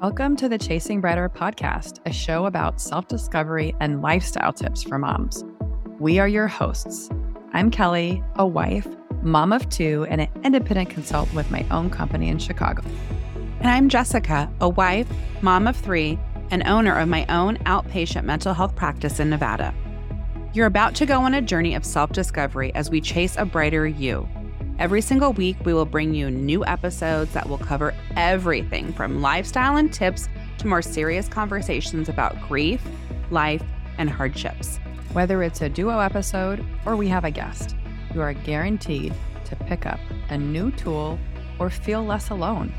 Welcome to the Chasing Brighter podcast, a show about self discovery and lifestyle tips for moms. We are your hosts. I'm Kelly, a wife, mom of two, and an independent consultant with my own company in Chicago. And I'm Jessica, a wife, mom of three, and owner of my own outpatient mental health practice in Nevada. You're about to go on a journey of self discovery as we chase a brighter you. Every single week, we will bring you new episodes that will cover everything from lifestyle and tips to more serious conversations about grief, life, and hardships. Whether it's a duo episode or we have a guest, you are guaranteed to pick up a new tool or feel less alone.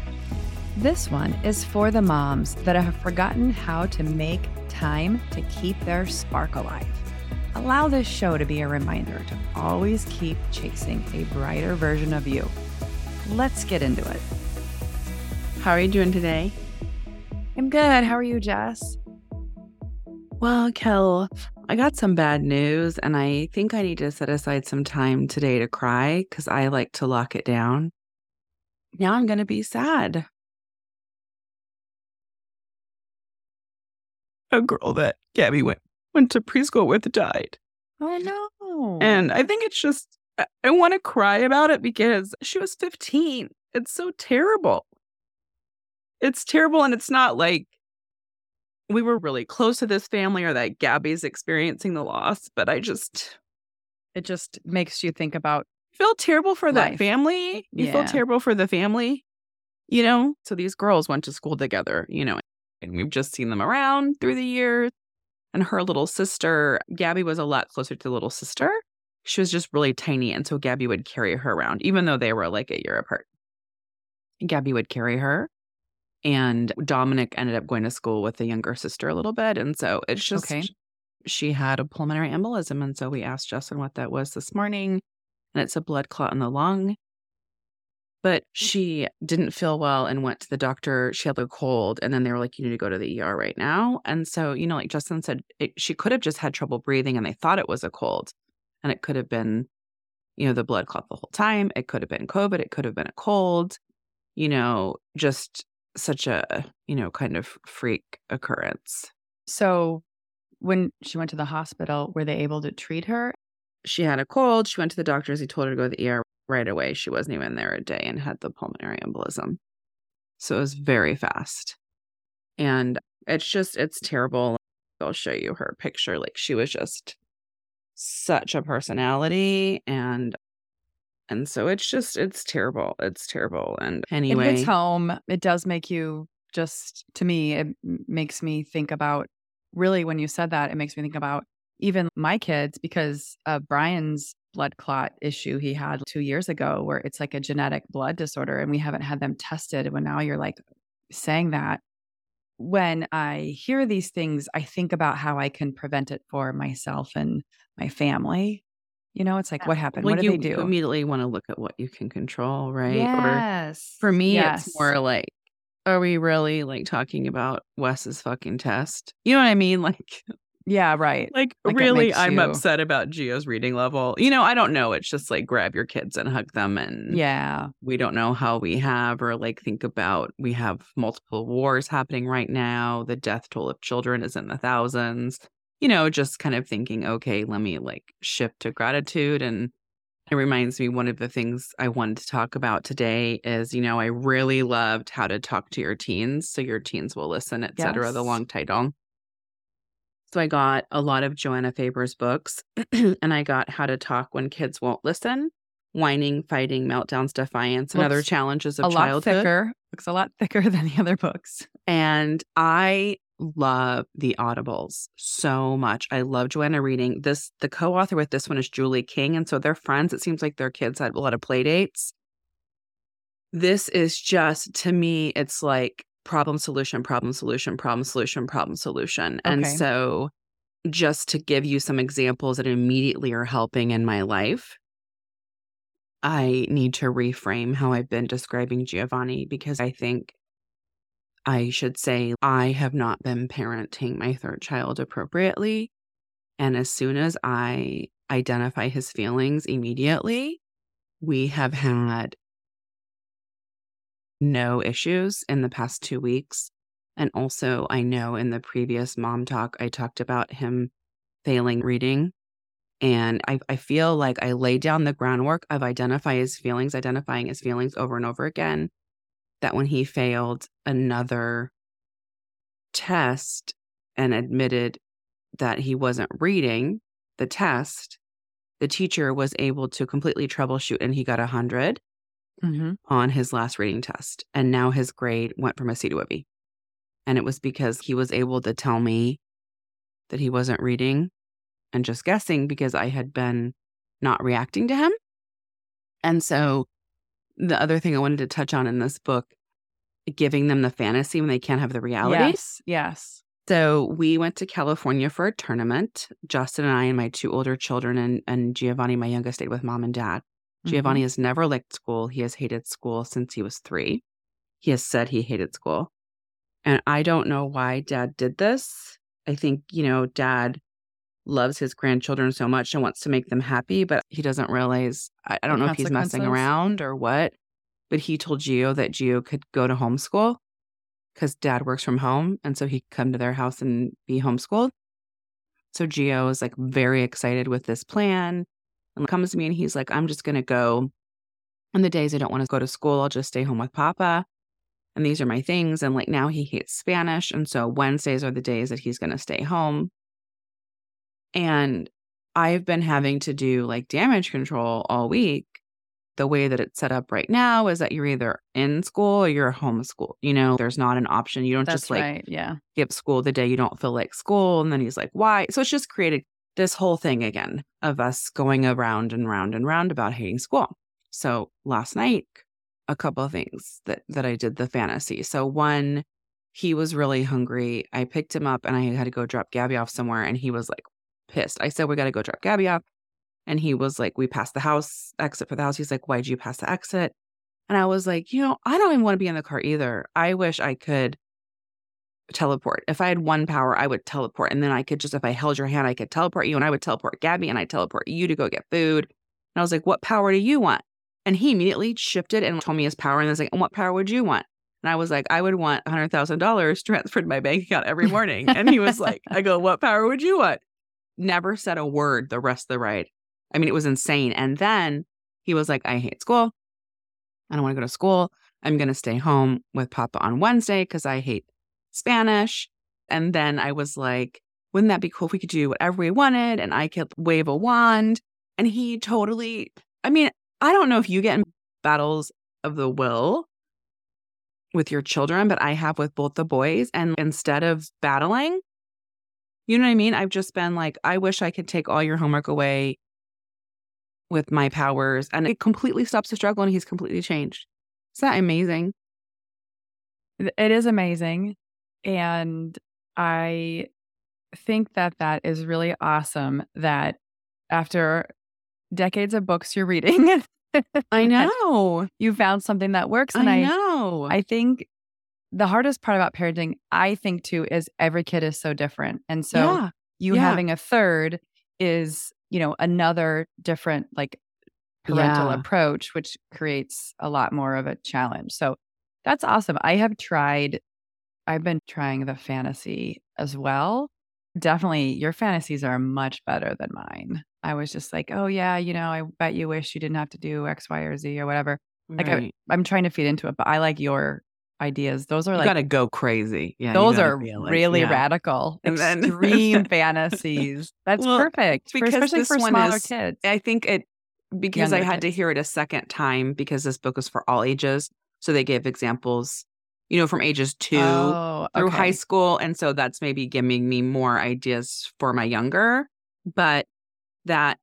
This one is for the moms that have forgotten how to make time to keep their spark alive. Allow this show to be a reminder to always keep chasing a brighter version of you. Let's get into it. How are you doing today? I'm good. How are you, Jess? Well, Kel, I got some bad news, and I think I need to set aside some time today to cry because I like to lock it down. Now I'm going to be sad. A girl that Gabby went went to preschool with died. Oh no. And I think it's just I, I want to cry about it because she was 15. It's so terrible. It's terrible and it's not like we were really close to this family or that Gabby's experiencing the loss, but I just it just makes you think about feel terrible for that family. You Yeah. feel terrible for the family. You know, so these girls went to school together, you know, and we've just seen them around through the years. And her little sister, Gabby was a lot closer to the little sister. She was just really tiny. And so Gabby would carry her around, even though they were like a year apart. Gabby would carry her. And Dominic ended up going to school with the younger sister a little bit. And so it's just, Okay. she had a pulmonary embolism. And so we asked Justin what that was this morning. And it's a blood clot in the lung. But she didn't feel well and went to the doctor. She had a cold. And then they were like, you need to go to the ER right now. And so, you know, like Justin said, it, she could have just had trouble breathing and they thought it was a cold. And it could have been, you know, the blood clot the whole time. It could have been COVID. It could have been a cold, you know, just such a, you know, kind of freak occurrence. So when she went to the hospital, were they able to treat her? She had a cold. She went to the doctors. He told her to go to the ER right away. She wasn't even there a day and had the pulmonary embolism. So it was very fast. And it's just, it's terrible. I'll show you her picture. Like she was just such a personality and and so it's just it's terrible it's terrible and It anyway hits home. It does make you just, to me, it makes me think about really when you said that, it makes me think about even my kids because of Brian's blood clot issue he had two years ago, where it's like a genetic blood disorder and we haven't had them tested. When now you're like saying that. When I hear these things, I think about how I can prevent it for myself and my family. You know, it's like, what happened? well, what you, they do? immediately want to look at what you can control right or Yes. For me, Yes. it's more like, are we really like talking about Wes's fucking test? You know what I mean? Like, Yeah, right. like, Like, really, I'm you- upset about Gio's reading level. You know, I don't know. It's just like grab your kids and hug them, and Yeah. we don't know how we have, or like think about we have multiple wars happening right now. The death toll of children is in the thousands. You know, just kind of thinking, okay, let me like shift to gratitude and it reminds me one of the things I wanted to talk about today is, you know, I really loved how to talk to your teens so your teens will listen, et cetera, the Yes. long title. So I got a lot of Joanna Faber's books and I got How to Talk When Kids Won't Listen, Whining, Fighting, Meltdowns, Defiance, and Other Challenges of a lot Childhood. thicker. Looks a lot thicker than the other books. And I love the audibles so much. I love Joanna reading this. The co-author with this one is Julie King, and so they're friends. It seems like their kids had a lot of play dates. This is just to me, it's like problem solution, problem solution, problem solution, problem solution. And so just to give you some examples that immediately are helping in my life. I need to reframe how I've been describing Giovanni because I think I should say I have not been parenting my third child appropriately. And as soon as I identify his feelings immediately, we have had no issues in the past two weeks. And also, I know in the previous mom talk, I talked about him failing reading. And I, I feel like I laid down the groundwork of identifying his feelings, identifying his feelings over and over again. That when he failed another test and admitted that he wasn't reading the test, the teacher was able to completely troubleshoot and he got a 100 Mm-hmm. on his last reading test. And now his grade went from a C to a B. And it was because he was able to tell me that he wasn't reading and just guessing because I had been not reacting to him. And so the other thing I wanted to touch on in this book, giving them the fantasy when they can't have the reality. Yes. Yes. So we went to California for a tournament. Justin and I and my two older children and, and Giovanni, my youngest, stayed with mom and dad. Mm-hmm. Giovanni has never liked school. He has hated school since he was three. He has said he hated school. And I don't know why dad did this. I think, you know, dad loves his grandchildren so much and wants to make them happy, but he doesn't realize, I, I don't know if he's messing around or what, but he told Gio that Gio could go to homeschool because dad works from home. And so he could come to their house and be homeschooled. So Gio is like very excited with this plan and comes to me and he's like, I'm just going to go on the days I don't want to go to school. I'll just stay home with Papa. And these are my things. And like now he hates Spanish. And so Wednesdays are the days that he's going to stay home. And I've been having to do like damage control all week. The way that it's set up right now is that you're either in school or you're homeschooled. You know, there's not an option. You don't That's just like right. Yeah. skip school the day you don't feel like school. And then he's like, why? So it's just created this whole thing again of us going around and round and round about hating school. So last night, a couple of things that that I did the fantasy. So one, he was really hungry. I picked him up and I had to go drop Gabby off somewhere and he was like pissed. I said, We gotta go drop Gabby off. And he was like, We passed the house, exit for the house. He's like, Why'd you pass the exit? And I was like, you know, I don't even want to be in the car either. I wish I could teleport. If I had one power, I would teleport. And then I could just, if I held your hand, I could teleport you and I would teleport Gabby and I teleport you to go get food. And I was like, what power do you want? And he immediately shifted and told me his power. And I was like, and what power would you want? And I was like, I would want $100,000 transferred to my bank account every morning. And he was like, I go, what power would you want? Never said a word the rest of the ride. I mean, it was insane. And then he was like, I hate school. I don't want to go to school. I'm going to stay home with Papa on Wednesday because I hate Spanish. And then I was like, wouldn't that be cool if we could do whatever we wanted and I could wave a wand? And he totally, I mean, I don't know if you get in battles of the will with your children, but I have with both the boys. And instead of battling, you know what I mean? I've just been like, I wish I could take all your homework away with my powers. And it completely stops the struggle and he's completely changed. Is that amazing? It is amazing. And I think that that is really awesome that after decades of books you're reading, I know. you found something that works. I And I, know. I think the hardest part about parenting, I think too, is every kid is so different. And so yeah. you yeah. having a third is, you know, another different like parental Yeah. approach, which creates a lot more of a challenge. So that's awesome. I have tried, I've been trying the fantasy as well. Definitely, your fantasies are much better than mine. I was just like, oh, yeah, you know, I bet you wish you didn't have to do X, Y, or Z or whatever. Like, I, I'm trying to feed into it, but I like your ideas. Those are like, you like, gotta go crazy. Yeah. those are really yeah. radical, And then- extreme fantasies. That's Well, perfect, for, because especially this for smaller is- kids. I think it because I Younger had to hear it a second time because this book is for all ages. So they gave examples, you know, from ages two oh, through high school. And so that's maybe giving me more ideas for my younger, but that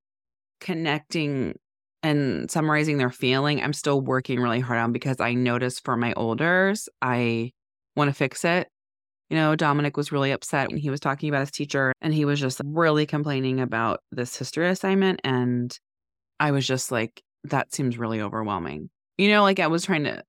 connecting and summarizing their feeling, I'm still working really hard on because I notice for my olders, I want to fix it. You know, Dominic was really upset when he was talking about his teacher and he was just really complaining about this history assignment. And I was just like, that seems really overwhelming. You know, like I was trying to,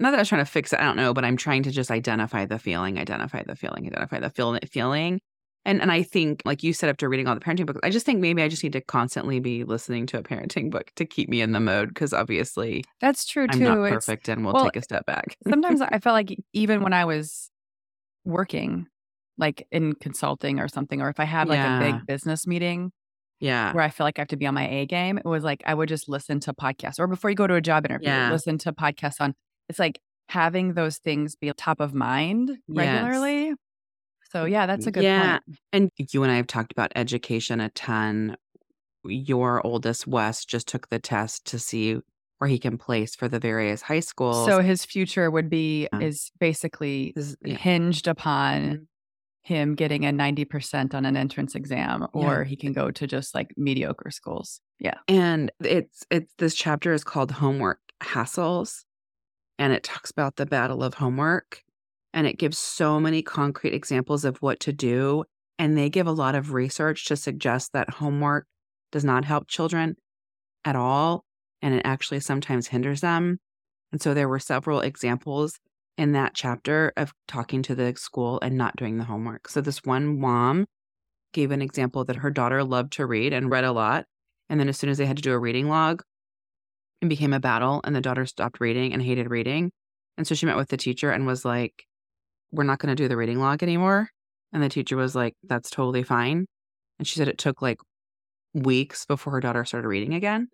not that I was trying to fix it, I don't know, but I'm trying to just identify the feeling, identify the feeling, identify the feel, feeling. And and I think, like you said, after reading all the parenting books, I just think maybe I just need to constantly be listening to a parenting book to keep me in the mode because obviously That's true I'm too. not It's- perfect and we'll well, take a step back. sometimes I felt like even when I was working, like in consulting or something, or if I had like a big business meeting Yeah. where I feel like I have to be on my A game, it was like I would just listen to podcasts. Or before you go to a job interview, Yeah. listen to podcasts on it's like having those things be top of mind Yes. regularly. So yeah, that's a good Yeah. point. And you and I have talked about education a ton. Your oldest, Wes, just took the test to see where he can place for the various high schools. So his future would be Yeah. is basically This- yeah. hinged upon Mhm. him getting a 90% on an entrance exam Yeah. or he can go to just like mediocre schools. Yeah. And it's it's this chapter is called Homework Hassles. And it talks about the battle of homework. And it gives so many concrete examples of what to do. And they give a lot of research to suggest that homework does not help children at all. And it actually sometimes hinders them. And so there were several examples in that chapter of talking to the school and not doing the homework. So this one mom gave an example that her daughter loved to read and read a lot. And then as soon as they had to do a reading log, it became a battle and the daughter stopped reading and hated reading. And so she met with the teacher and was like, We're not going to do the reading log anymore. And the teacher was like, That's totally fine. And she said it took like weeks before her daughter started reading again.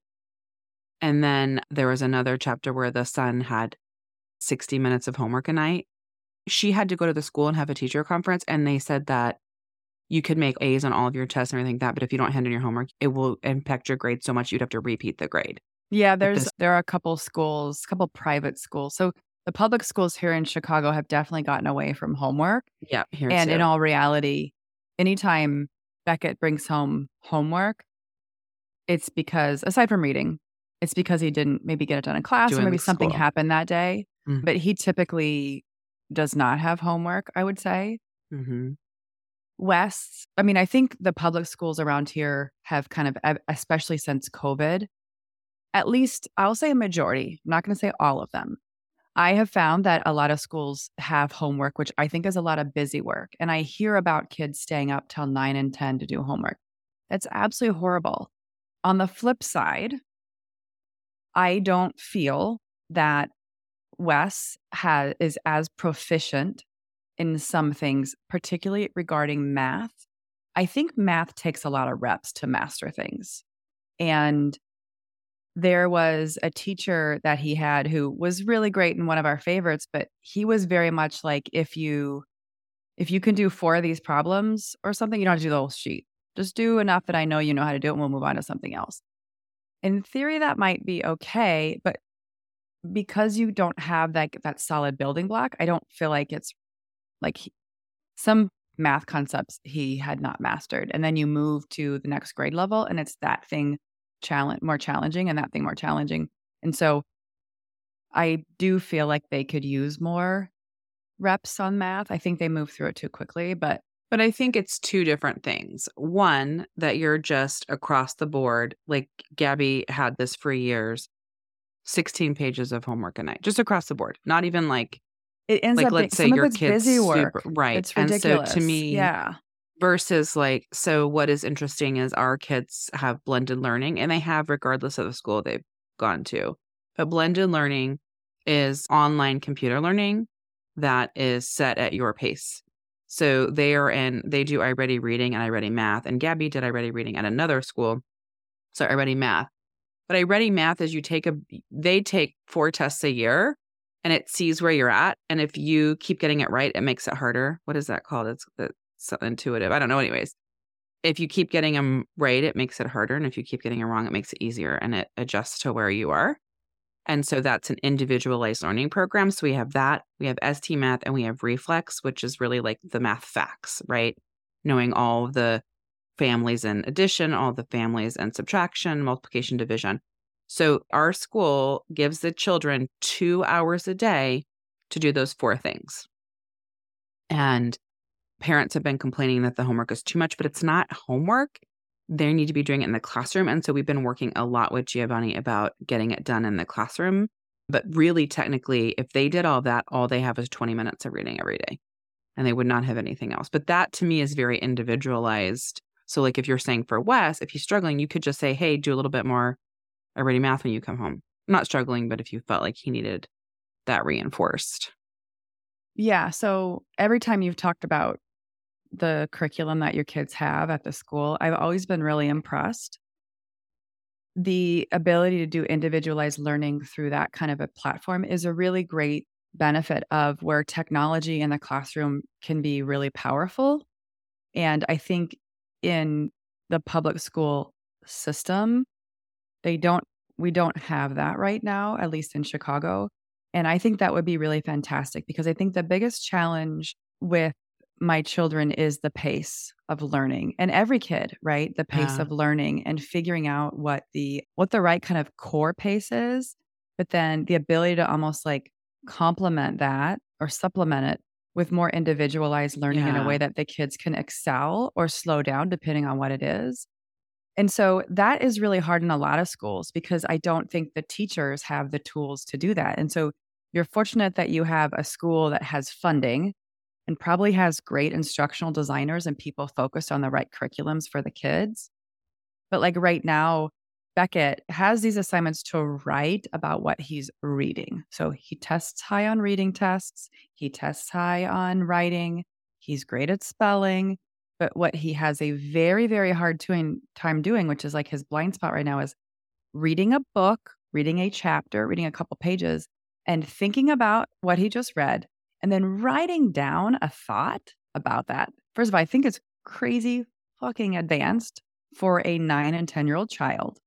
And then there was another chapter where the son had 60 minutes of homework a night. She had to go to the school and have a teacher conference. And they said that you could make A's on all of your tests and everything like that. But if you don't hand in your homework, it will impact your grade so much you'd have to repeat the grade. Yeah, there's there are a couple schools, a couple private schools. So the public schools here in Chicago have definitely gotten away from homework. Yeah. Here and too. in all reality, anytime Beckett brings home homework, it's because aside from reading, it's because he didn't maybe get it done in class Do or maybe something school. happened that day. Mhm. But he typically does not have homework, I would say. hmm Wes, I mean, I think the public schools around here have kind of, especially since COVID, at least I'll say a majority, I'm not going to say all of them. I have found that a lot of schools have homework, which I think is a lot of busy work. And I hear about kids staying up till nine and 10 to do homework. That's absolutely horrible. On the flip side, I don't feel that Wes has is as proficient in some things, particularly regarding math. I think math takes a lot of reps to master things. And there was a teacher that he had who was really great and one of our favorites, but he was very much like if you if you can do four of these problems or something, you don't have to do the whole sheet. Just do enough that I know you know how to do it and we'll move on to something else. In theory, that might be okay, but because you don't have that that solid building block, I don't feel like it's like he- some math concepts he had not mastered, and then you move to the next grade level, and it's that thing challenge more challenging, and that thing more challenging, and so I do feel like they could use more reps on math. I think they move through it too quickly, but But I think it's two different things. One, that you're just across the board, like Gabby had this for years 16 pages of homework a night, just across the board, not even like, it ends like up let's say some your kids busy work. super right. It's and so to me, yeah, versus like so what is interesting is our kids have blended learning and they have regardless of the school they've gone to. But blended learning is online computer learning that is set at your pace. So they are in they do i-Ready reading and i-Ready math and gabby did i-Ready reading at another school so i-Ready math. But i-Ready math is you take a they take four tests a year and it sees where you're at and if you keep getting it right it makes it harder. What is that called? It's the so intuitive. I don't know. Anyways, if you keep getting them right, it makes it harder. And if you keep getting it wrong, it makes it easier and it adjusts to where you are. And so that's an individualized learning program. So we have that, we have ST Math, and we have Reflex, which is really like the math facts, right? Knowing all the families and addition, all the families and subtraction, multiplication, division. So our school gives the children two hours a day to do those four things. And parents have been complaining that the homework is too much, but it's not homework. They need to be doing it in the classroom. And so we've been working a lot with Giovanni about getting it done in the classroom. But really, technically, if they did all that, all they have is 20 minutes of reading every day and they would not have anything else. But that to me is very individualized. So, like if you're saying for Wes, if he's struggling, you could just say, hey, do a little bit more i-Ready math when you come home. Not struggling, but if you felt like he needed that reinforced. Yeah. So every time you've talked about the curriculum that your kids have at the school, I've always been really impressed. The ability to do individualized learning through that kind of a platform is a really great benefit of where technology in the classroom can be really powerful. And I think in the public school system, they don't, we don't have that right now, at least in Chicago. And I think that would be really fantastic because I think the biggest challenge with my children is the pace of learning and every kid right the pace Yeah. of learning and figuring out what the what the right kind of core pace is but then the ability to almost like complement that or supplement it with more individualized learning in a way that the kids can excel or slow down depending on what it is and so that is really hard in a lot of schools because I don't think the teachers have the tools to do that. And so you're fortunate that you have a school that has funding and probably has great instructional designers and people focused on the right curriculums for the kids. But like right now, Beckett has these assignments to write about what he's reading. So he tests high on reading tests, he tests high on writing, he's great at spelling. But what he has a very, very hard time doing, which is like his blind spot right now, is reading a book, reading a chapter, reading a couple pages, and thinking about what he just read, and then writing down a thought about that. First of all, I think it's crazy fucking advanced for a nine and 10 year old child.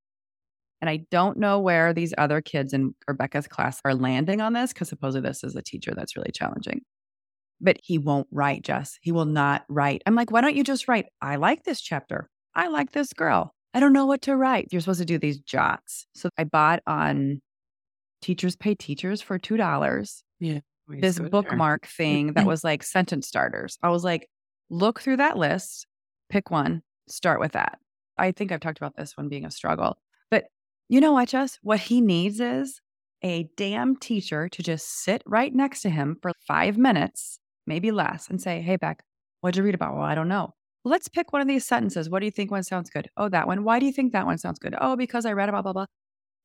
And I don't know where these other kids in Rebecca's class are landing on this because supposedly this is a teacher that's really challenging. But he won't write, Jess. He will not write. I'm like, why don't you just write? I like this chapter. I like this girl. I don't know what to write. You're supposed to do these jots. So I bought on Teachers Pay Teachers for $2 We this go there. bookmark thing that was like sentence starters. I was like, look through that list, pick one, start with that. I think I've talked about this one being a struggle. But you know what, Jess? What he needs is a damn teacher to just sit right next to him for five minutes, maybe less, and say, Hey, Beck, what'd you read about? Well, I don't know. Let's pick one of these sentences. What do you think one sounds good? Oh, that one. Why do you think that one sounds good? Oh, because I read about blah, blah.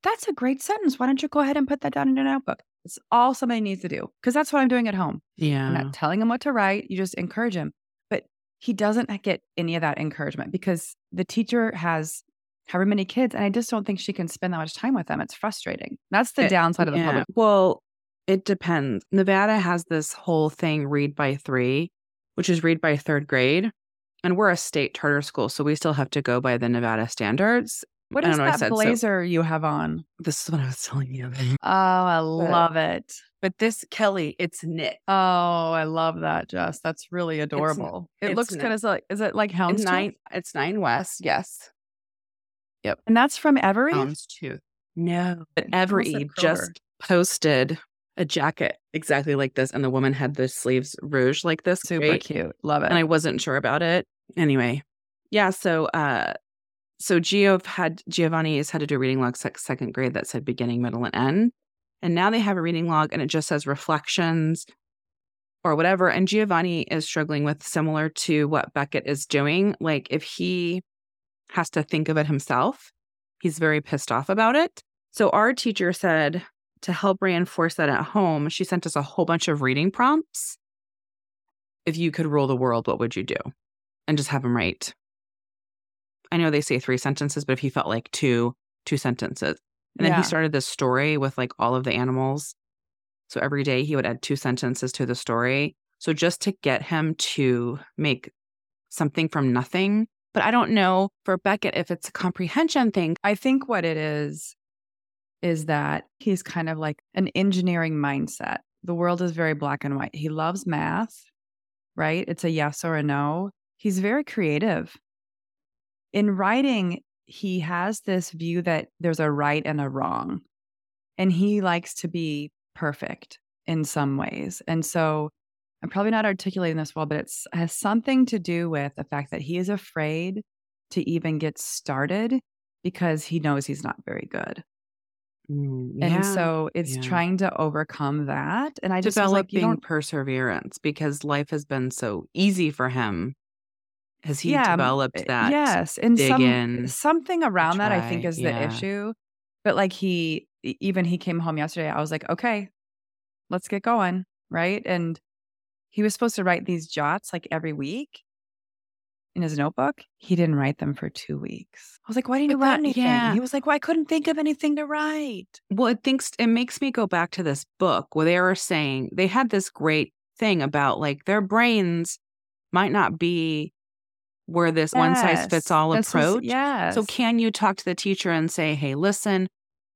That's a great sentence. Why don't you go ahead and put that down in your notebook? It's all somebody needs to do because that's what I'm doing at home. Yeah. I'm not telling him what to write. You just encourage him. But he doesn't uh, get any of that encouragement because the teacher has however many kids. And I just don't think she can spend that much time with them. It's frustrating. That's the It- downside of the Yeah. public. Well, it depends. Nevada has this whole thing read by three, which is read by third grade. And we're a state charter school, so we still have to go by the Nevada standards. What is don't know, I that said so. blazer you have on? This is what I was telling you. Oh, I love it. But this, Kelly, it's knit. Oh, I love that, Jess. That's really adorable. it it's looks not- kind of like, is it like It's houndstooth? nine. It's Nine West. Yes. Yep. And that's from Every? Houndstooth. No, but Every just posted a jacket exactly like this, and the woman had the sleeves rouge like this. Super right? cute. Love it. and I wasn't sure about it. Anyway, yeah. So, uh, so Gio had Giovanni has had to do a reading log sec- second grade that said beginning, middle, and end, and now they have a reading log and it just says reflections or whatever. And Giovanni is struggling with similar to what Beckett is doing. Like if he has to think of it himself, he's very pissed off about it. So our teacher said to help reinforce that at home, she sent us a whole bunch of reading prompts if you could rule the world, what would you do? And just have him write. I know they say three sentences, but if he felt like two, two sentences. And then Yeah. he started this story with like all of the animals. So every day he would add two sentences to the story. So just to get him to make something from nothing. But I don't know for Beckett if it's a comprehension thing. I think what it is is that he's kind of like an engineering mindset. The world is very black and white. He loves math, right? It's a yes or a no. He's very creative. In writing, he has this view that there's a right and a wrong, and he likes to be perfect in some ways. And so I'm probably not articulating this well, but it has something to do with the fact that he is afraid to even get started because he knows he's not very good. Mm, and so it's yeah. trying to overcome that. And I just like, developing don't, perseverance because life has been so easy for him. Has he Yeah, developed uh, that? yes. And some, in, something around that I think try, is the yeah. issue. But like he, even he came home yesterday, I was like, okay, let's get going. Right. And he was supposed to write these jots like every week in his notebook. He didn't write them for two weeks. I was like, why didn't you write that- anything? yeah. He was like, well, I couldn't think of anything to write. Well, it thinks it makes me go back to this book where they were saying they had this great thing about like their brains might not be where this one size fits all approach. yes. So can you talk to the teacher and say, "Hey, listen,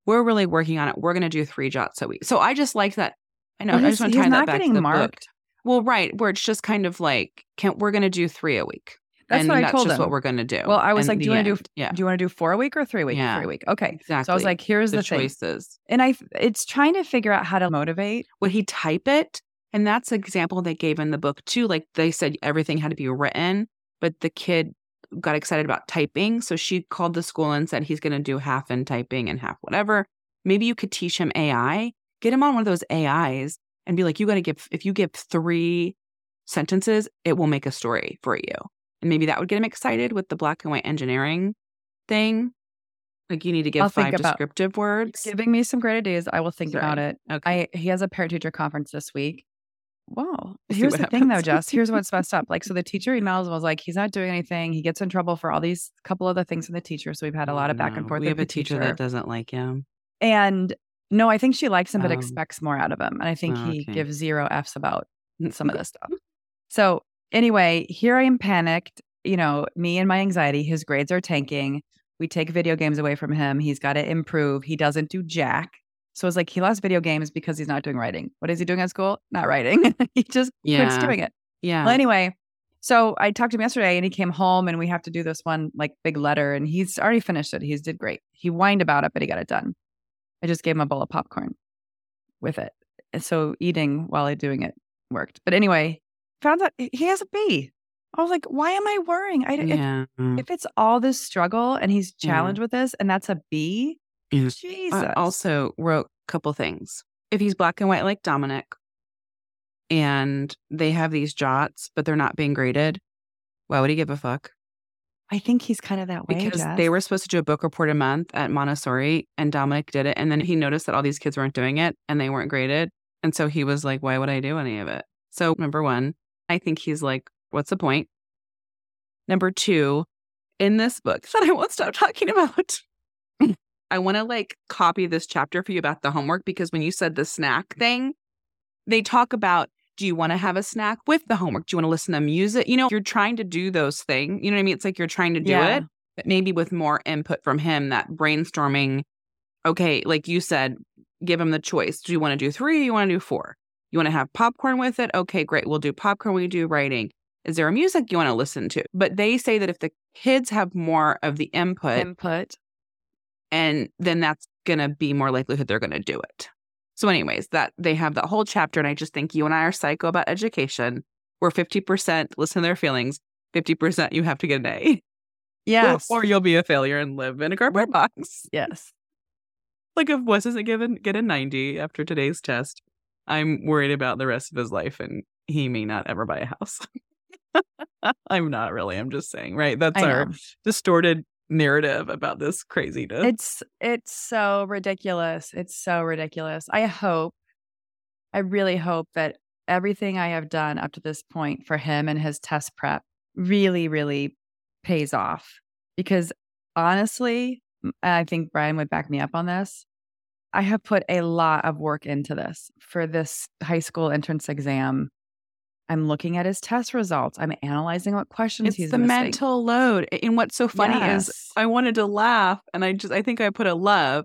we're really working on it. We're going to do three jots a week." So I just like that. I know. Well, I just want to tie that not back to getting the book. Well, right, where it's just kind of like, can we're going to do three a week. That's and what I that's told just him. what we're going to do. Well, I was like, do you want to do. Yeah, Do you want to do four a week or three a week? Yeah. Three a week. Okay. exactly. So I was like, here's the, the, thing. choices. And I, it's trying to figure out how to motivate. would he type it? And that's an example they gave in the book too. Like they said everything had to be written, but the kid got excited about typing. So she called the school and said he's going to do half in typing and half whatever. Maybe you could teach him AI, get him on one of those AIs and be like, you got to give, if you give three sentences, it will make a story for you. And maybe that would get him excited with the black and white engineering thing. Like you need to give I'll five descriptive words. Giving me some great ideas. I will think Sorry. about it. Okay. I he has a parent teacher conference this week. Wow. Here's the thing though, happens. Jess. Here's what's messed up. Like, so the teacher emails was like, he's not doing anything. He gets in trouble for all these couple other things from the teacher. So we've had a oh, lot of back and forth. We with have the a teacher that doesn't like him. And no, I think she likes him, but Oh. expects more out of him. And I think Oh, he okay. gives zero F's about some of this stuff. So anyway, here I am panicked. You know, me and my anxiety, his grades are tanking. We take video games away from him. He's got to improve. He doesn't do jack. So it's like he lost video games because he's not doing writing. What is he doing at school? Not writing. he just quits doing it. Yeah. Well, anyway, so I talked to him yesterday and he came home and we have to do this one like big letter and he's already finished it. He's did great. He whined about it, but he got it done. I just gave him a bowl of popcorn with it. And so eating while I doing it worked. But anyway, found out he has a B. I was like, why am I worrying? I, if, yeah. if it's all this struggle and he's Yeah. challenged with this and that's a B, Yeah. Jesus. I also wrote a couple things. If he's black and white like Dominic and they have these jots, but they're not being graded, why would he give a fuck? I think he's kind of that way. Because Jess. they were supposed to do a book report a month at Montessori and Dominic did it. And then he noticed that all these kids weren't doing it and they weren't graded. And so he was like, why would I do any of it? So, number one, I think he's like, what's the point? Number two, in this book that I won't stop talking about, I want to like copy this chapter for you about the homework because when you said the snack thing, they talk about do you want to have a snack with the homework? Do you want to listen to music? You know, you're trying to do those things. You know what I mean? It's like you're trying to do Yeah. it, but maybe with more input from him, that brainstorming. Okay, like you said, give him the choice. Do you want to do three? Or you want to do four? You want to have popcorn with it? Okay, great. We'll do popcorn. We do writing. Is there a music you want to listen to? But they say that if the kids have more of the input, input. And then that's going to be more likelihood they're going to do it. So, anyways, that they have that whole chapter, and I just think you and I are psycho about education. Where fifty percent listen to their feelings, fifty percent you have to get an A, Yes. or you'll be a failure and live in a cardboard box. yes. Like if Wes isn't given get a ninety after today's test, I'm worried about the rest of his life, and he may not ever buy a house. I'm not really. I'm just saying, right? That's I our know. distorted narrative about this craziness. It's it's so ridiculous. It's so ridiculous. I hope, I really hope that everything I have done up to this point for him and his test prep really, really pays off. Because honestly, I think Brian would back me up on this. I have put a lot of work into this for this high school entrance exam. I'm looking at his test results. I'm analyzing what questions it's he's the missing. mental load. And what's so funny is I wanted to laugh and I just I think I put a love,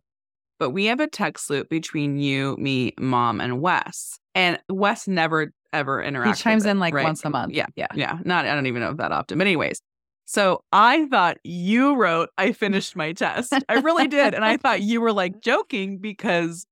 but we have a text loop between you, me, mom, and Wes. And Wes never ever interacts. he chimes it, in like right? once a month. Yeah. Yeah. Yeah. Not I don't even know if that often. But anyways. So I thought you wrote I finished my test. I really did. And I thought you were like joking because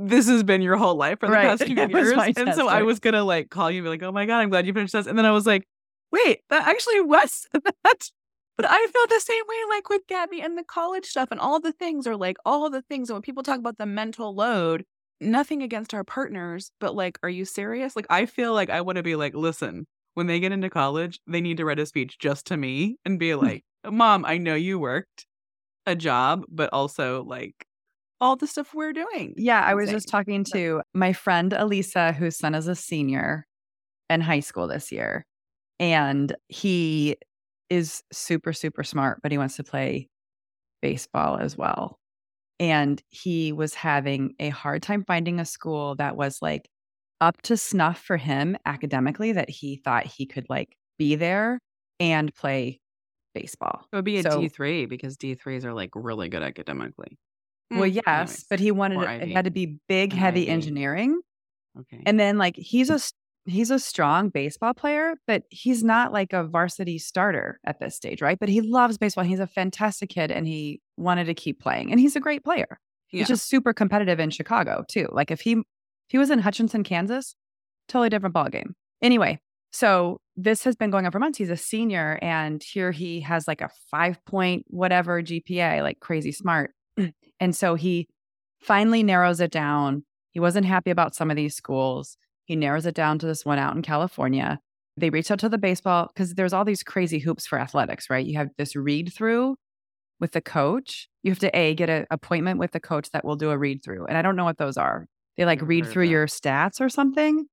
this has been your whole life for the Right. past few was years. And test, so I was gonna like call you and be like, oh my God, I'm glad you finished this. And then I was like, wait, that actually was that. But I feel the same way, like with Gabby and the college stuff and all the things are like all the things. And when people talk about the mental load, nothing against our partners, but like, are you serious? Like, I feel like I want to be like, listen, when they get into college, they need to write a speech just to me and be like, Mom, I know you worked a job, but also like all the stuff we're doing. Yeah, I was just talking to my friend Elisa, whose son is a senior. in high school this year. And he is super, super smart, but he wants to play baseball as well. And he was having a hard time finding a school that was like up to snuff for him academically that he thought he could like be there and play baseball. It would be a So- 3 because D3s are like really good academically. Well, Mm, yes, anyways. but he wanted it, it had to be big, heavy Ivy. engineering. Okay. And then like he's a he's a strong baseball player, but he's not like a varsity starter at this stage, right? But he loves baseball. He's a fantastic kid and he wanted to keep playing. And he's a great player. yeah. He's just super competitive in Chicago too. Like if he if he was in Hutchinson, Kansas, totally different ballgame. Anyway, so this has been going on for months. He's a senior, and here he has like a five point whatever GPA, like crazy smart. And so he finally narrows it down. He wasn't happy about some of these schools. He narrows it down to this one out in California. They reached out to the baseball because there's all these crazy hoops for athletics, right? You have this read through with the coach. You have to a get an appointment with the coach that will do a read through, and I don't know what those are. They like read through your stats or something.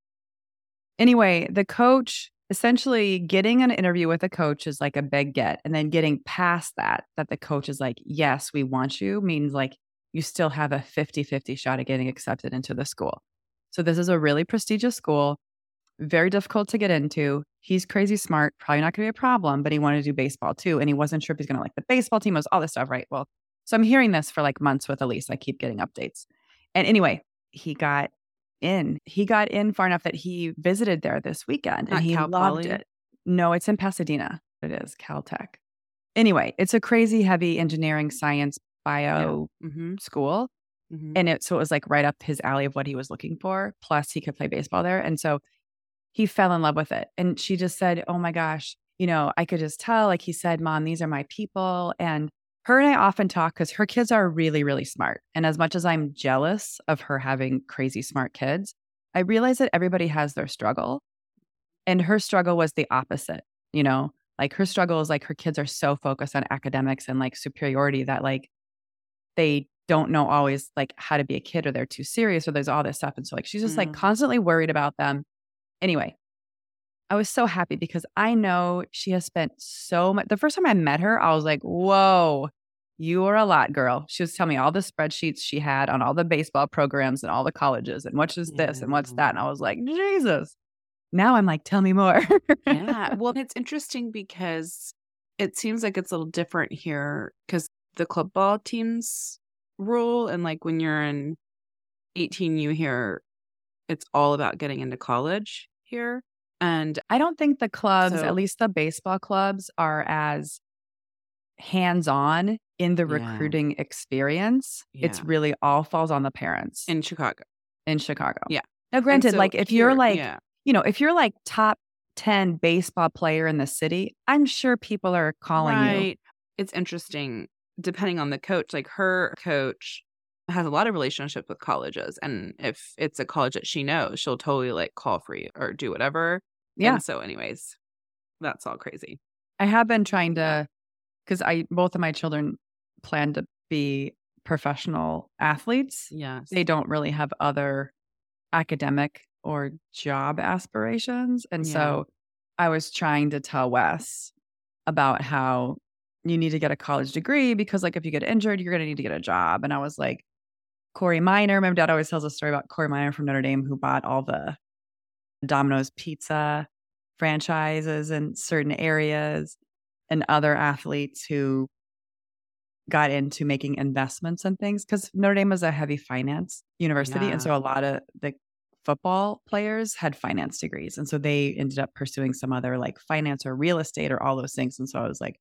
Anyway, the coach essentially getting an interview with a coach is like a big get, and then getting past that, that the coach is like, "Yes, we want you," means like you still have a 50-50 shot at getting accepted into the school. So this is a really prestigious school, very difficult to get into. He's crazy smart, probably not going to be a problem, but he wanted to do baseball too. And he wasn't sure if he's going to like the baseball team, was all this stuff, right? Well, so I'm hearing this for like months with Elise. I keep getting updates. And anyway, he got in. He got in far enough that he visited there this weekend and he Cal loved Poly? it. No, it's in Pasadena. It is Caltech. Anyway, it's a crazy heavy engineering, science, bio mm-hmm. school Mm-hmm. and it so it was like right up his alley of what he was looking for plus he could play baseball there and so he fell in love with it and she just said oh my gosh you know i could just tell like he said mom these are my people and her and i often talk because her kids are really really smart and as much as i'm jealous of her having crazy smart kids i realize that everybody has their struggle and her struggle was the opposite you know like her struggle is like her kids are so focused on academics and like superiority that like they don't know always like how to be a kid or they're too serious or there's all this stuff. And so like she's just like Mm. constantly worried about them. Anyway, I was so happy because I know she has spent so much. The first time I met her, I was like, whoa, you are a lot, girl. She was telling me all the spreadsheets she had on all the baseball programs and all the colleges and what's is this and what's mm-hmm. that. And I was like, Jesus. Now I'm like, tell me more. yeah. Well, it's interesting because it seems like it's a little different here because the club ball teams rule and like when you're in 18 you hear it's all about getting into college here. And I don't think the clubs, So- at least the baseball clubs, are as hands on in the Yeah. recruiting experience. It's really all falls on the parents in, Chicago. in Chicago. Yeah. Now, granted, so like if you're like, yeah. you know, if you're like top 10 baseball player in the city, I'm sure people are calling you. It's interesting depending on the coach. Like her coach has a lot of relationships with colleges, and if it's a college that she knows, she'll totally like call for you or do whatever. Yeah. And so, anyways, that's all crazy. I have been trying to, because I, both of my children plan to be professional athletes. Yes. they don't really have other academic or job aspirations. And Yeah. so I was trying to tell Wes about how you need to get a college degree because, like, if you get injured, you're going to need to get a job. And I was like, Corey Miner, my dad always tells a story about Corey Miner from Notre Dame who bought all the Domino's pizza franchises in certain areas and other athletes who got into making investments and things because Notre Dame was a heavy finance university. Yeah. And so a lot of the football players had finance degrees. And so they ended up pursuing some other like finance or real estate or all those things. And so I was like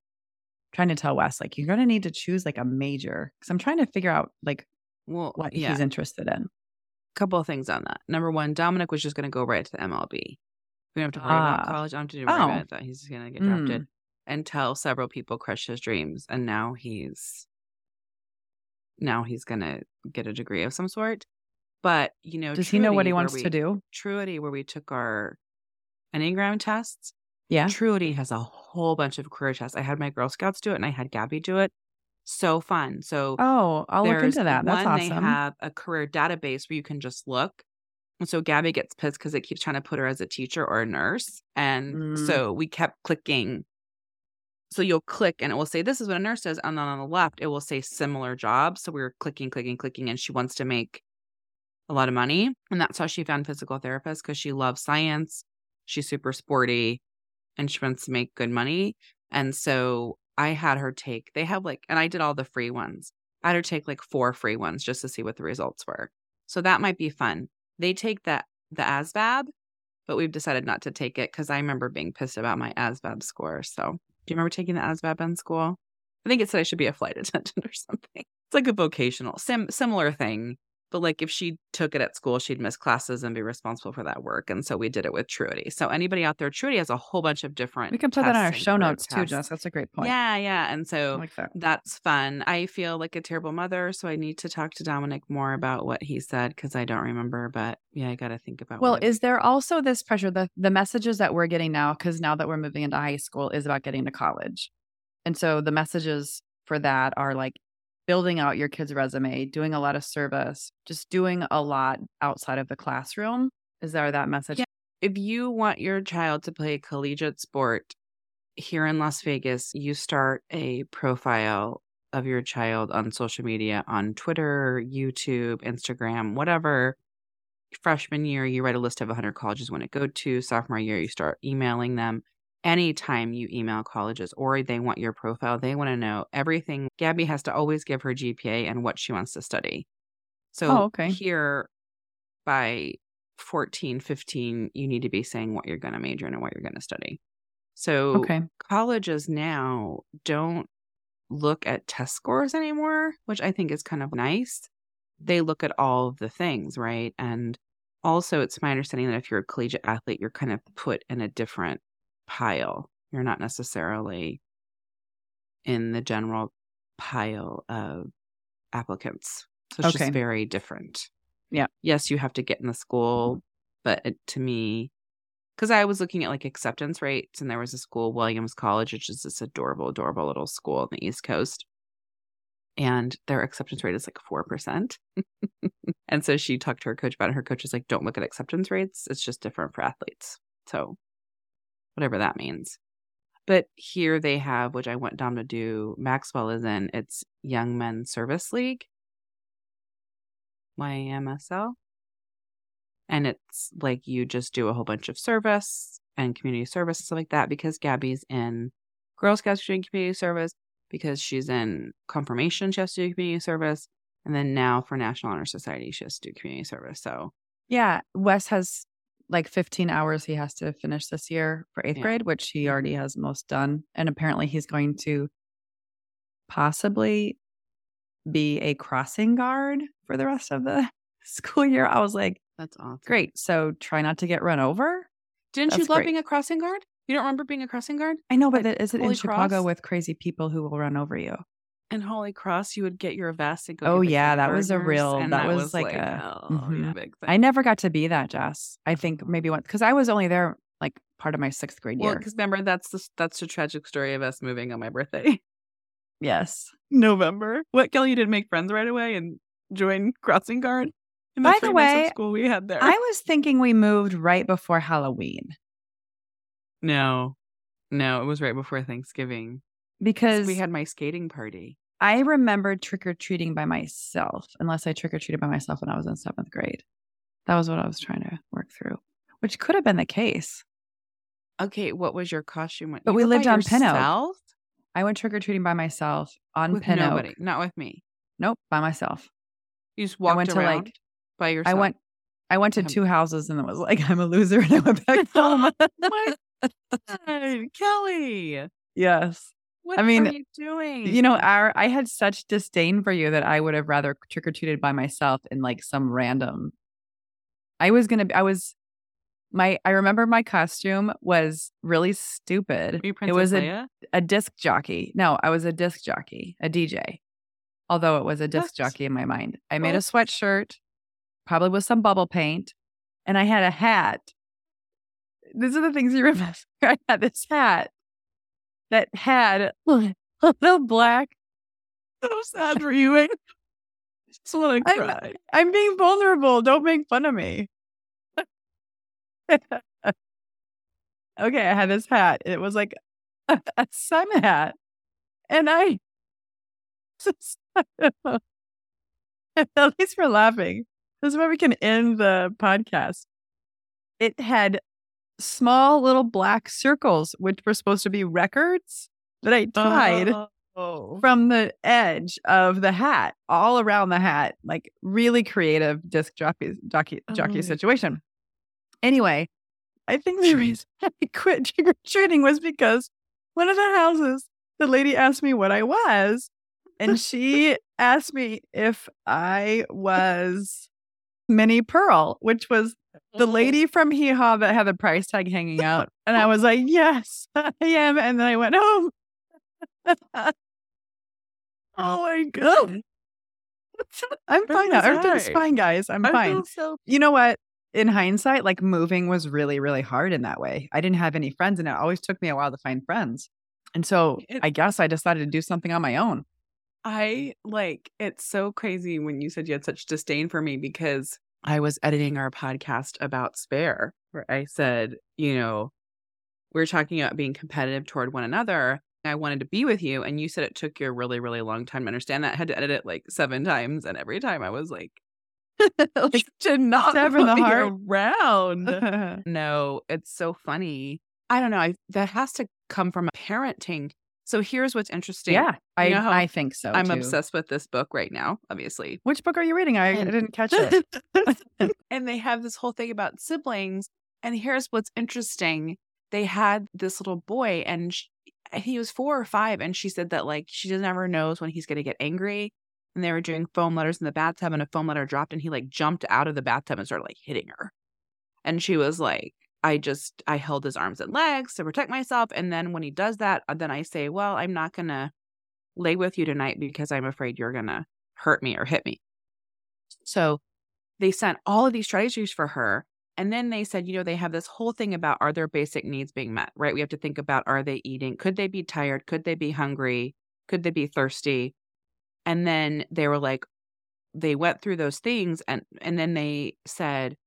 trying to tell Wes, like, you're going to need to choose like a major because I'm trying to figure out like well, what yeah. he's interested in. A couple of things on that. Number one, Dominic was just going to go right to the MLB. We don't have to worry about Ah. college. I don't have to worry Oh. about. That he's going to get drafted until several people crushed his dreams, and now he's now he's going to get a degree of some sort. But you know, Does he know what he wants we- to do? Truity, where we took our Enneagram tests, Yeah. Truity has a whole bunch of career tests. I had my Girl Scouts do it, and I had Gabby do it. So fun. So Oh, I'll look into that. That's one, They have a career database where you can just look And so Gabby gets pissed because it keeps trying to put her as a teacher or a nurse. And Mm. so we kept clicking. So you'll click and it will say, This is what a nurse does. And then on the left, it will say similar jobs. So we were clicking, clicking, clicking. And she wants to make a lot of money. And that's how she found physical therapist because she loves science. She's super sporty and she wants to make good money. And so I had her take, they have like, and I did all the free ones. I had her take like four free ones just to see what the results were. So that might be fun. They take the the ASVAB, but we've decided not to take it because I remember being pissed about my ASVAB score. So do you remember taking the ASVAB in school? I think it said I should be a flight attendant or something. It's like a vocational, sim- similar thing. But like if she took it at school, she'd miss classes and be responsible for that work. And so we did it with Truity. So anybody out there, Truity has a whole bunch of different. We can put that on our show notes too. Jess. That's a great point. Yeah, yeah. And so like that. that's fun. I feel like a terrible mother, so I need to talk to Dominic more about what he said because I don't remember. But yeah, I got to think about. Well, what is there also this pressure the the messages that we're getting now because now that we're moving into high school is about getting to college. And so the messages for that are like building out your kid's resume, doing a lot of service, just doing a lot outside of the classroom. Is there that message? Yeah. if you want your child to play collegiate sport here in Las Vegas, you start a profile of your child on social media on Twitter, YouTube, Instagram, whatever. Freshman year, you write a list of 100 colleges you want to go to. Sophomore year, you start emailing them. Anytime you email colleges or they want your profile, they want to know everything. Gabby has to always give her GPA and what she wants to study. So Oh, okay. here by 14, 15, you need to be saying what you're going to major in and what you're going to study. So Okay. colleges now don't look at test scores anymore, which I think is kind of nice. They look at all of the things, right? And also, it's my understanding that if you're a collegiate athlete, you're kind of put in a different pile. You're not necessarily in the general pile of applicants. So it's Okay. just very different. Yeah. Yes, you have to get in the school, but it, to me, because I was looking at like acceptance rates, and there was a school, Williams College, which is this adorable, adorable little school on the East Coast. And their acceptance rate is like 4%. and so she talked to her coach about it. Her coach was like, don't look at acceptance rates. It's just different for athletes. So, whatever that means. But here they have, which I want Dom to do, Maxwell is in, it's Young Men Service League, YAMSL. And it's like you just do a whole bunch of service and community service and stuff like that because Gabby's in Girl Scouts doing community service, because she's in confirmation, she has to do community service. And then now for National Honor Society, she has to do community service. So Yeah. Wes has like 15 hours he has to finish this year for eighth Yeah. grade, which he mm-hmm. already has most done. And apparently he's going to possibly be a crossing guard for the rest of the school year. I was like, that's awesome. great. So try not to get run over. Didn't you love great. being a crossing guard? You don't remember being a crossing guard? I know, but Like, is it in Chicago Cross? with crazy people who will run over you? In Holy Cross, you would get your vest and go. Oh, yeah, that was a real- and that was like a- oh, yeah, Mhm. big thing. I never got to be that, Jess. I think maybe once because I was only there like part of my sixth grade Well, year. because remember that's the that's the tragic story of us moving on my birthday, Yes. November. What Kelly you didn't make friends right away and join crossing guard. In By the three of way, school we had there. I was thinking we moved right before Halloween no, no, it was right before Thanksgiving because we had my skating party. I remembered trick or treating by myself, unless I trick or treated by myself when I was in seventh grade. That was what I was trying to work through, which could have been the case. Okay, what was your costume? But You we lived on Pin Oak. I went trick or treating by myself on with Pin Oak. nobody, not with me. Nope, by myself. You just I walked went to around like by yourself. I went I went to two houses and it was like I'm a loser and I went back oh home. my God, Kelly. yes. What I mean, are you doing? You know, our I had such disdain for you that I would have rather trick or treated by myself in like some random. I was gonna. I was. My I remember my costume was really stupid. It was a, Leia? a disc jockey. No, I was a disc jockey, a DJ. Although it was a disc jockey in my mind. I made a sweatshirt, probably with some bubble paint, and I had a hat. These are the things you remember. I had this hat that had a little black so sad for you. I just want to I'm- I'm being vulnerable. Don't make fun of me. okay, I had this hat. It was like a, a sun hat. And I just, at least we're laughing. This is where we can end the podcast. It had small little black circles, which were supposed to be records that I tied Oh. from the edge of the hat, all around the hat, like really creative disc jockey jockey, oh, jockey Oh. situation. Anyway, I think the reason I quit trick or treating was because one of the houses, the lady asked me what I was, and she asked me if I was Minnie Pearl, which was the mm-hmm. lady from Hee Haw that had the price tag hanging out. And I was like, yes, I am. And then I went home. oh my God. I'm I'm fine now. Everything's fine, guys. I'm I fine. so You know what? In hindsight, like moving was really, really hard in that way. I didn't have any friends, and it always took me a while to find friends. And so It- I guess I decided to do something on my own. I like it's so crazy when you said you had such disdain for me because I was editing our podcast about Spare, where I said, you know, we are talking about being competitive toward one another. I wanted to be with you. And you said it took you a really, really long time to understand that. I had to edit it like seven times. And every time I was like, like to not Sever the heart. around. no, it's so funny. I don't know. I, that has to come from a parenting. So here's what's interesting. yeah, I, know how I think so. I'm too. obsessed with this book right now, obviously. Which book are you reading? I, I didn't catch it. and they have this whole thing about siblings. And here's what's interesting they had this little boy, and sh he was four or five, and she said that, like, she just never knows when he's going to get angry. And they were doing foam letters in the bathtub, and a foam letter dropped, and he, like, jumped out of the bathtub and started, like, hitting her. And she was like, I just, I held his arms and legs to protect myself. And then when he does that, uh, then I say, Well, I'm not to lay with you tonight because I'm afraid you're to hurt me or hit me. So they sent all of these strategies for her. And then they said, you know, they have this whole thing about are their basic needs being met, right? We have to think about are they eating? Could they be tired? Could they be hungry? Could they be thirsty? And then they were like, they went through those things and and then they said,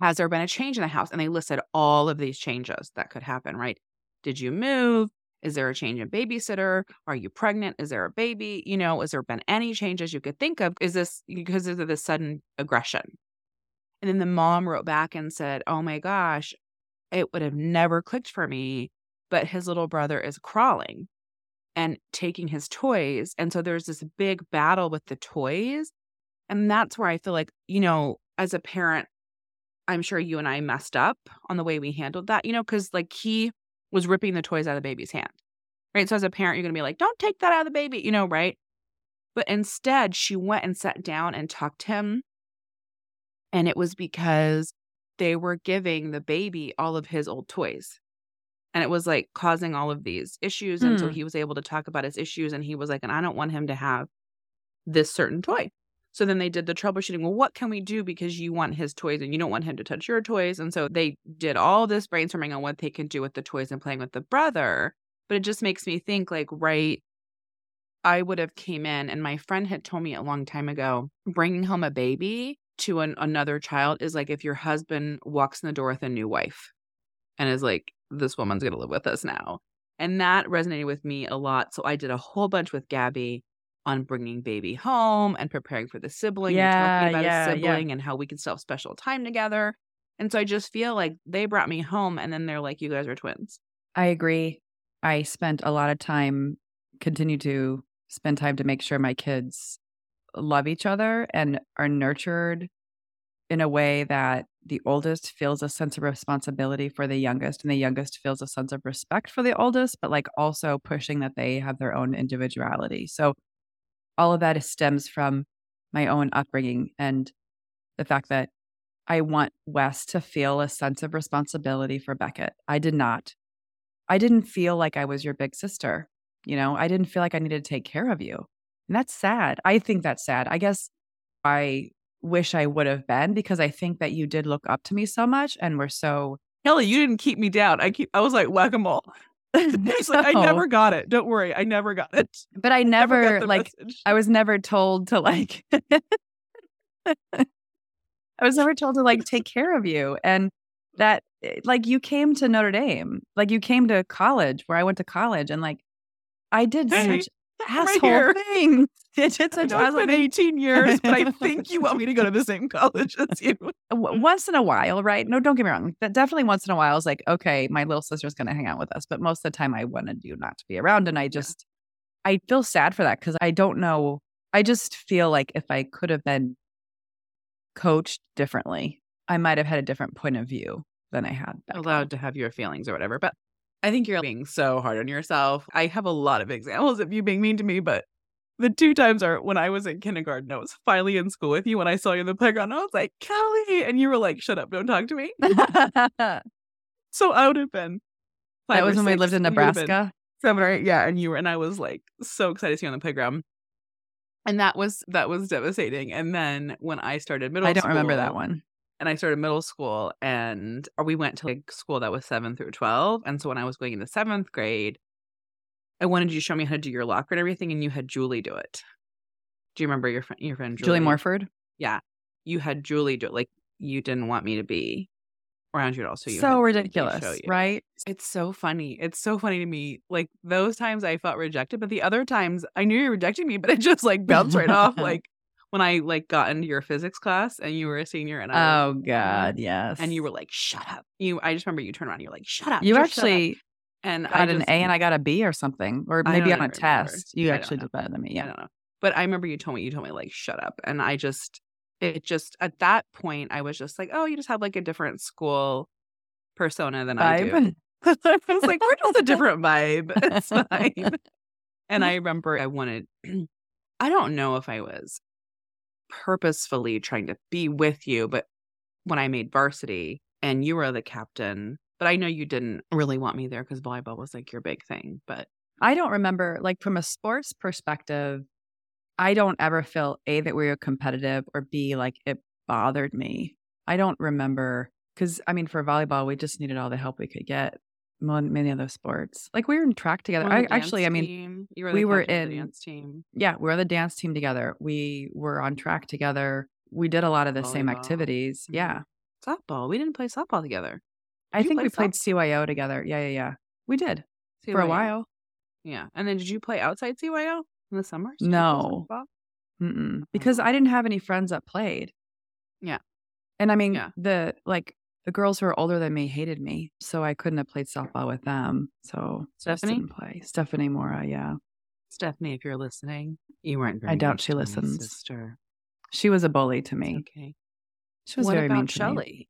has there been a change in the house? And they listed all of these changes that could happen, right? Did you move? Is there a change in babysitter? Are you pregnant? Is there a baby? You know, has there been any changes you could think of? Is this because of this sudden aggression? And then the mom wrote back and said, Oh my gosh, it would have never clicked for me, but his little brother is crawling and taking his toys. And so there's this big battle with the toys. And that's where I feel like, you know, as a parent, I'm sure you and I messed up on the way we handled that, you know, because like he was ripping the toys out of the baby's hand. Right. So as a parent, you're going to be like, don't take that out of the baby, you know, right. But instead, she went and sat down and tucked him. And it was because they were giving the baby all of his old toys. And it was like causing all of these issues. And so Hmm. he was able to talk about his issues. And he was like, and I don't want him to have this certain toy. So then they did the troubleshooting. Well, what can we do because you want his toys and you don't want him to touch your toys? And so they did all this brainstorming on what they can do with the toys and playing with the brother. But it just makes me think like, right, I would have came in and my friend had told me a long time ago, bringing home a baby to an, another child is like if your husband walks in the door with a new wife and is like, this woman's going to live with us now. And that resonated with me a lot. So I did a whole bunch with Gabby on bringing baby home and preparing for the sibling and talking about yeah, a yeah. sibling and how we can still have special time together. And so I just feel like they brought me home and then they're like, you guys are twins. I agree. I spent a lot of time, continue to spend time to make sure my kids love each other and are nurtured in a way that the oldest feels a sense of responsibility for the youngest and the youngest feels a sense of respect for the oldest, but like also pushing that they have their own individuality. So all of that stems from my own upbringing and the fact that I want Wes to feel a sense of responsibility for Beckett. I did not. I didn't feel like I was your big sister. You know, I didn't feel like I needed to take care of you. And that's sad. I think that's sad. I guess I wish I would have been because I think that you did look up to me so much and were so Kelly, you didn't keep me down. I keep I was like whack a mole. It's like, I never got it. Don't worry. I never got it. but I Never got never like message. I was never told to like I was never told to like take care of you. And that eh, like you came to Notre Dame, like you came to college where I went to college, and like I did Hey, such right asshole here. things. I did I such know it's asshole been 18 years, but I think you want me to go to the same college as you. once in a while, right? No, don't get me wrong. That definitely once in a while, I was like, okay, my little sister's going to hang out with us. But most of the time, I wanted you not to be around. And I just, I feel sad for that because I don't know. I just feel like if I could have been coached differently, I might have had a different point of view than I had. allowed to have your feelings or whatever. But I think you're being so hard on yourself. I have a lot of examples of you being mean to me, but the two times are when I was in kindergarten. I was finally in school with you when I saw you in the playground. I was like, Kelly. And you were like, shut up, don't talk to me. So I would have been. or was when we lived in and you would have been Nebraska. Seven or eight. Yeah. And you were, and I was like so excited to see you on the playground. And that was that was devastating. And then when I started middle I don't remember that one. And I started middle school and or we went to a school that was seven through 12. And so when I was going into seventh grade, I wanted you to show me how to do your locker and everything. And you had Julie do it. Do you remember your friend, your friend Julie? Julie Morford. Yeah. You had Julie do it. Like you didn't want me to be around you at all. So you so ridiculous, right? It's so funny. It's so funny to me. Like those times I felt rejected, but the other times I knew you were rejecting me, but it just like bounced right off. Like when I like got into your physics class and you were a senior and I Oh God, yes. and you were like, "Shut up!" You, I just remember you turned around. and You were like, "Shut up!" you just up." actually and got I an A and I got a B or something, or maybe on a test. You I actually did better than me. Yeah. I don't know, but I remember you told me you told me like, "Shut up!" And I just, it just at that point, I was just like, "Oh, you just have like a different school persona than I do." Vibe. I was like, "We're just a different vibe. It's fine." And I remember I wanted, I don't know if I was purposefully trying to be with you, but when I made varsity and you were the captain, but I know you didn't really want me there because volleyball was like your big thing. But I don't remember, like from a sports perspective, I don't ever feel A, that we were competitive or B, like it bothered me. I don't remember because I mean, for volleyball, we just needed all the help we could get. Many other sports, like we were in track together. I actually, I mean, were we were captain of the in- dance team. yeah, we were the dance team together. We were on track together. We did a lot of the same Volleyball. activities. Mhm. Yeah. Softball. We didn't play softball together. I Did you think we played CYO together. Yeah, yeah, yeah. We did for a while. Yeah. And then did you play outside CYO in the summers? Did No. Because I didn't have any friends that played. Yeah. And I mean, Yeah. the like the girls who are older than me hated me, so I couldn't have played softball with them. So Stephanie? didn't play. Stephanie Mora, yeah, Stephanie, if you're listening, you weren't very I doubt she listens. Sister. she was a bully to It's me. okay. She was what very about mean to me. Shelly?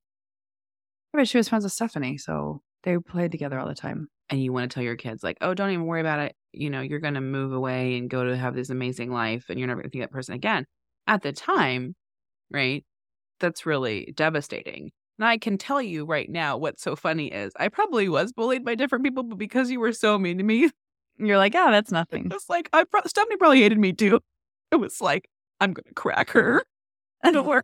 But she was friends with Stephanie, so they played together all the time. and you want to tell your kids like oh don't even worry about it you know you're going to move away and go to have this amazing life and you're never going to see that person again at the time right that's really devastating and i can tell you right now what's so funny is i probably was bullied by different people but because you were so mean to me You're like, oh, that's nothing. it's like i pro- stephanie probably hated me too it was like i'm going to crack her don't worry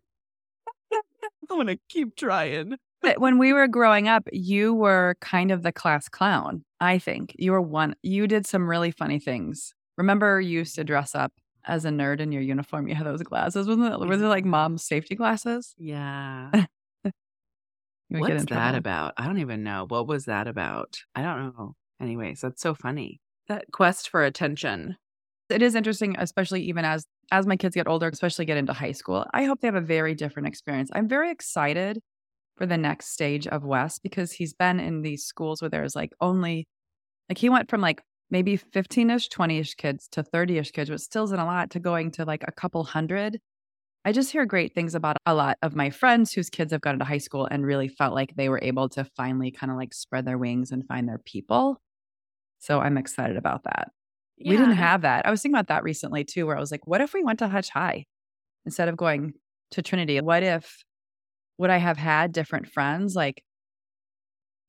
i'm going to keep trying But when we were growing up, you were kind of the class clown. I think you were one. You did some really funny things. Remember, you used to dress up as a nerd in your uniform. You had those glasses. Wasn't it? Was it like mom's safety glasses? yeah You would What's that about? I don't even know. What was that about? I don't know. Anyways, that's so funny. That quest for attention. It is interesting, especially even as as my kids get older, especially get into high school. I hope they have a very different experience. I'm very excited for the next stage of Wes because he's been in these schools where there's like only like he went from like maybe 15ish, 20ish kids to 30ish kids, which still isn't a lot, to going to like a couple hundred. I just hear great things about a lot of my friends whose kids have gone into high school and really felt like they were able to finally kind of like spread their wings and find their people. So I'm excited about that. We didn't have that. I was thinking about that recently too, where I was like, what if we went to Hutch High instead of going to Trinity? What if would I have had different friends? Like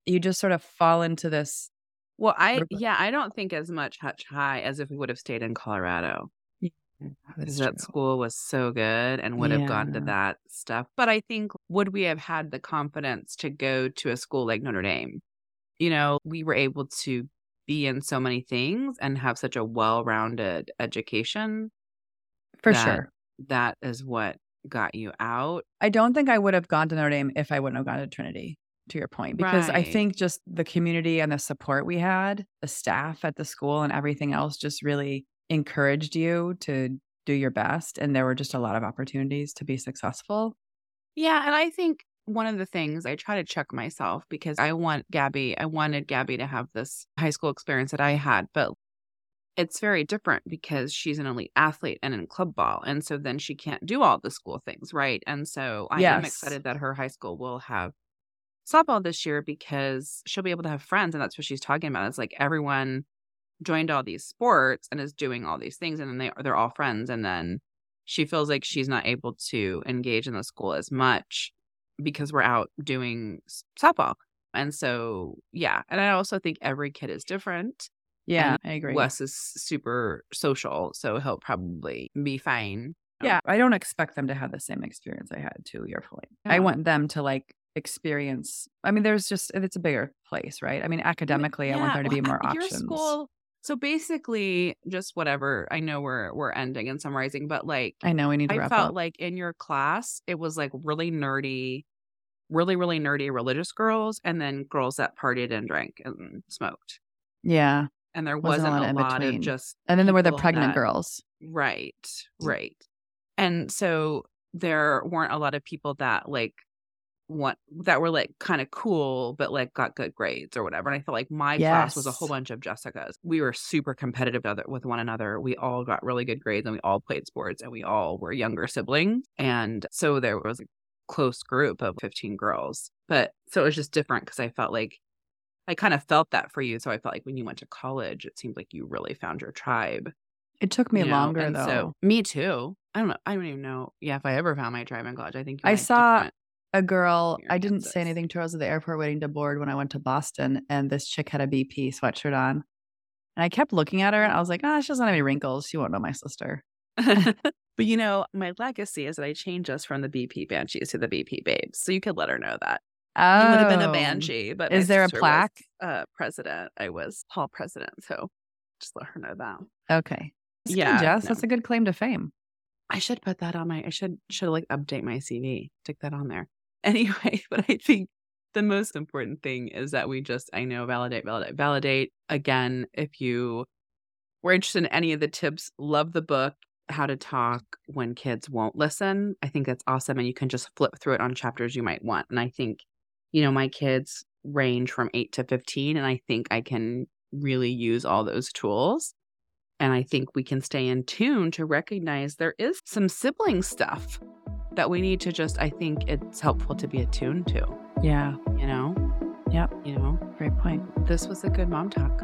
you just sort of fall into this. Well, I yeah, I don't think as much Hutch High as if we would have stayed in Colorado. Ah, because that school was so good and would have gone to that stuff. But I think would we have had the confidence to go to a school like Notre Dame? You know, we were able to be in so many things and have such a well-rounded education. For that- sure. That is what got you out. I don't think I would have gone to Notre Dame if I wouldn't have gone to Trinity. to your point because I think just the community and the support we had, the staff at the school and everything else just really encouraged you to do your best and there were just a lot of opportunities to be successful. Yeah, and I think one of the things I try to check myself because I want Gabby, I wanted Gabby to have this high school experience that I had, but it's very different because she's an elite athlete and in club ball. And so then she can't do all the school things, right? And so I am excited that her high school will have softball this year because she'll be able to have friends. And that's what she's talking about. It's like everyone joined all these sports and is doing all these things and then they they're all friends and then she feels like she's not able to engage in the school as much because we're out doing softball. And so, yeah. And I also think every kid is different. Yeah, I agree. Wes is super social, so he'll probably be fine. Yeah, I don't expect them to have the same experience I had to your point. I want them to like experience I mean there's just it's a bigger place, right? I mean academically I want there to be well, more your options. school. So basically, just whatever. I know we're we're ending and summarizing, but like I know we need to I felt up. like in your class, it was like really nerdy, really, really nerdy religious girls, and then girls that partied and drank and smoked. yeah. And there Wasn't a wasn't, lot a lot of just. And then there were the pregnant that- girls. Right, right. And so there weren't a lot of people that like want that were like kind of cool, but like got good grades or whatever. And I felt like my class was a whole bunch of Jessicas. We were super competitive with one another. We all got really good grades and we all played sports and we all were younger siblings. And so there was a close group of 15 girls. But so it was just different because I felt like I kind of felt that for you. So I felt like when you went to college, it seemed like you really found your tribe. It took me you know? longer though. So me too. I don't know. I don't even know. Yeah, if I ever found my tribe in college, I think you I saw different- a girl, I didn't say anything to her. I was at the airport waiting to board when I went to Boston, and this chick had a BP sweatshirt on. And I kept looking at her, and I was like, ah, she doesn't have any wrinkles. She won't know my sister. but you know, my legacy is that I changed us from the BP banshees to the BP babes. So you could let her know that. Oh, You would have been a banshee, but Is there a sister was, plaque? uh, president. I was hall president. So just let her know that. Okay. That's Yeah, Jess. no. That's a good claim to fame. I should put that on my I should should like update my CV. Stick that on there. Anyway, but I think the most important thing is that we just I know validate, validate, validate. Again, if you were interested in any of the tips, love the book, How to Talk When Kids Won't Listen. I think that's awesome. And you can just flip through it on chapters you might want. And I think, you know, my kids range from eight to 15, and I think I can really use all those tools. And I think we can stay in tune to recognize there is some sibling stuff that we need to just, I think it's helpful to be attuned to, Yeah. you know? Yep. You know, Great point. this was a good mom talk.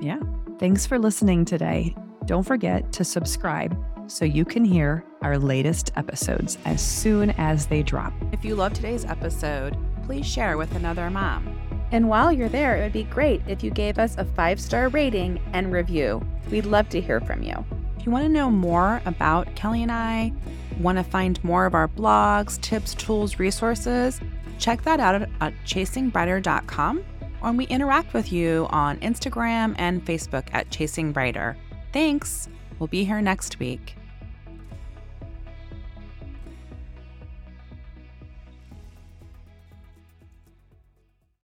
Yeah. Thanks for listening today. Don't forget to subscribe so you can hear our latest episodes as soon as they drop. If you love today's episode, please share with another mom. And while you're there, it would be great if you gave us a five star rating and review. We'd love to hear from you. If you want to know more about Kelly and I, want to find more of our blogs, tips, tools, resources, check that out at, chasingbrighter.com or we interact with you on Instagram and Facebook at Chasing Brighter. Thanks. We'll be here next week.